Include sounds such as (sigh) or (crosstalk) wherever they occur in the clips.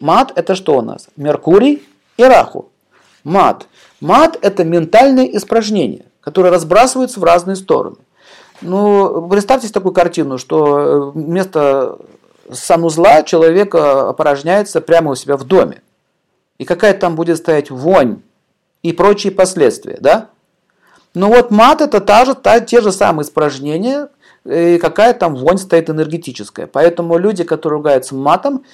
Мат это что у нас? Меркурий и Раху. Мат. Мат это ментальные испражнения, которые разбрасываются в разные стороны. Ну, представьте такую картину, что э, вместо санузла человека опорожняется прямо у себя в доме. И какая там будет стоять вонь и прочие последствия, да? Ну вот мат это та же, та, те же самые испражнения, и какая там вонь стоит энергетическая. Поэтому люди, которые ругаются матом,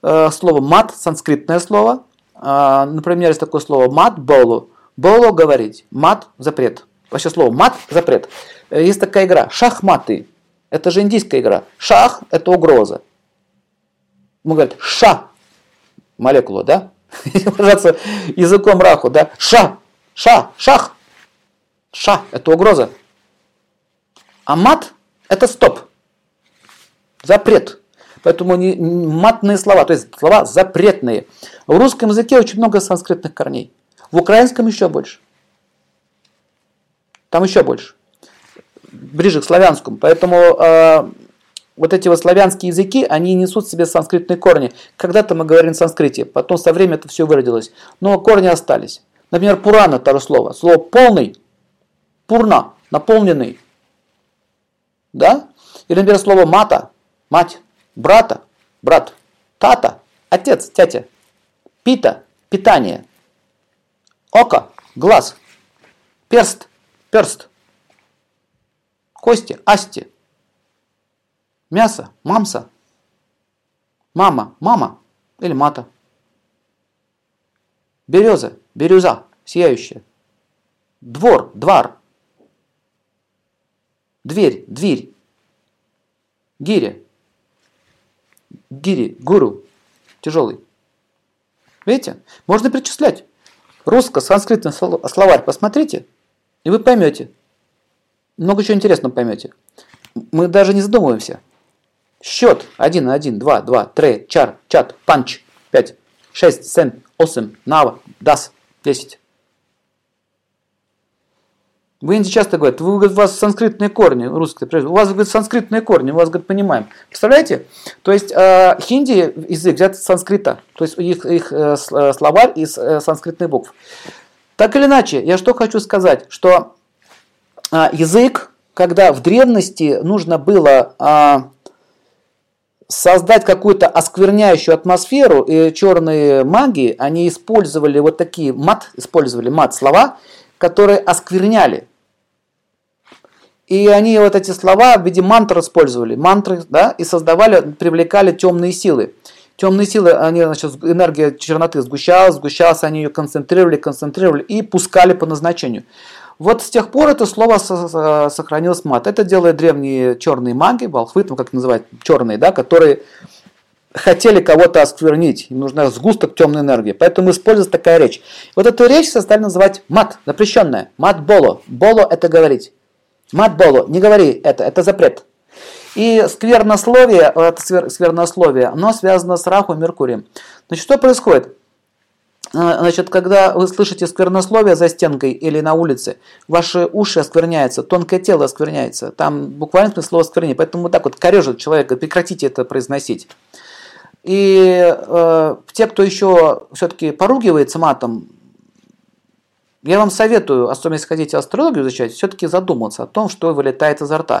слово мат, санскритное слово, например, есть такое слово мат, болу. Болу говорить, мат – запрет. Вообще слово мат – запрет. Э, есть такая игра, шахматы. Это же индийская игра. Шах – это угроза. Мы говорим ша, молекула, да? (laughs) Выражаться языком раху, да? Ша, ша, шах. Ша – это угроза. А мат – это стоп. Запрет. Поэтому не, матные слова, то есть слова запретные. В русском языке очень много санскритных корней. В украинском еще больше. Там еще больше. Ближе к славянскому. Поэтому э, вот эти вот славянские языки, они несут в себе санскритные корни. Когда-то мы говорим на санскрите, потом со временем это все выродилось. Но корни остались. Например, Пурана, то же слово. Слово полный, пурна, наполненный. Да? Или, например, слово мата, мать, брата, брат, тата, отец, тятя, пита, питание, око, глаз, перст, перст, кости, асти, мясо, мамса, мама, мама или мата, береза, береза, сияющая, двор, двор, дверь, дверь, гиря, гири, гуру, тяжелый. Видите? Можно перечислять. Русско-санскритный словарь посмотрите, и вы поймете. Много чего интересного поймете. Мы даже не задумываемся. Счет 1, 1, 2, 2, 3, чар, чат, панч, 5, 6, 7, 8, нава, дас, 10. В Индии часто говорят, вы, говорит, у вас санскритные корни, русские, у вас, говорит, санскритные корни, мы вас, говорит, понимаем. Представляете? То есть э, хинди язык взят из санскрита, то есть их, их э, э, словарь из э, санскритных букв. Так или иначе, я что хочу сказать, что э, язык, когда в древности нужно было э, создать какую-то оскверняющую атмосферу, и черные маги, они использовали вот такие мат, использовали мат слова, которые оскверняли. И они вот эти слова в виде мантр использовали, мантры, да, и создавали, привлекали темные силы. Темные силы, они, значит, энергия черноты сгущалась, сгущалась, они ее концентрировали, концентрировали и пускали по назначению. Вот с тех пор это слово сохранилось мат. Это делают древние черные маги, волхвы, там как называют, черные, да, которые хотели кого-то осквернить, им нужна сгусток темной энергии. Поэтому используется такая речь. Вот эту речь стали называть мат, запрещенная. Мат боло. Это говорить. Мат боло, не говори это, это запрет. И сквернословие, это сквернословие, оно связано с Раху Меркурием. Значит, что происходит? А, значит, когда вы слышите сквернословие за стенкой или на улице, ваши уши оскверняются, тонкое тело оскверняется. Там буквально смысл слова осквернение. Поэтому вот так вот корежит человека, прекратите это произносить. И э, те, кто еще все-таки поругивается матом, я вам советую, особенно если хотите астрологию изучать, все-таки задуматься о том, что вылетает изо рта.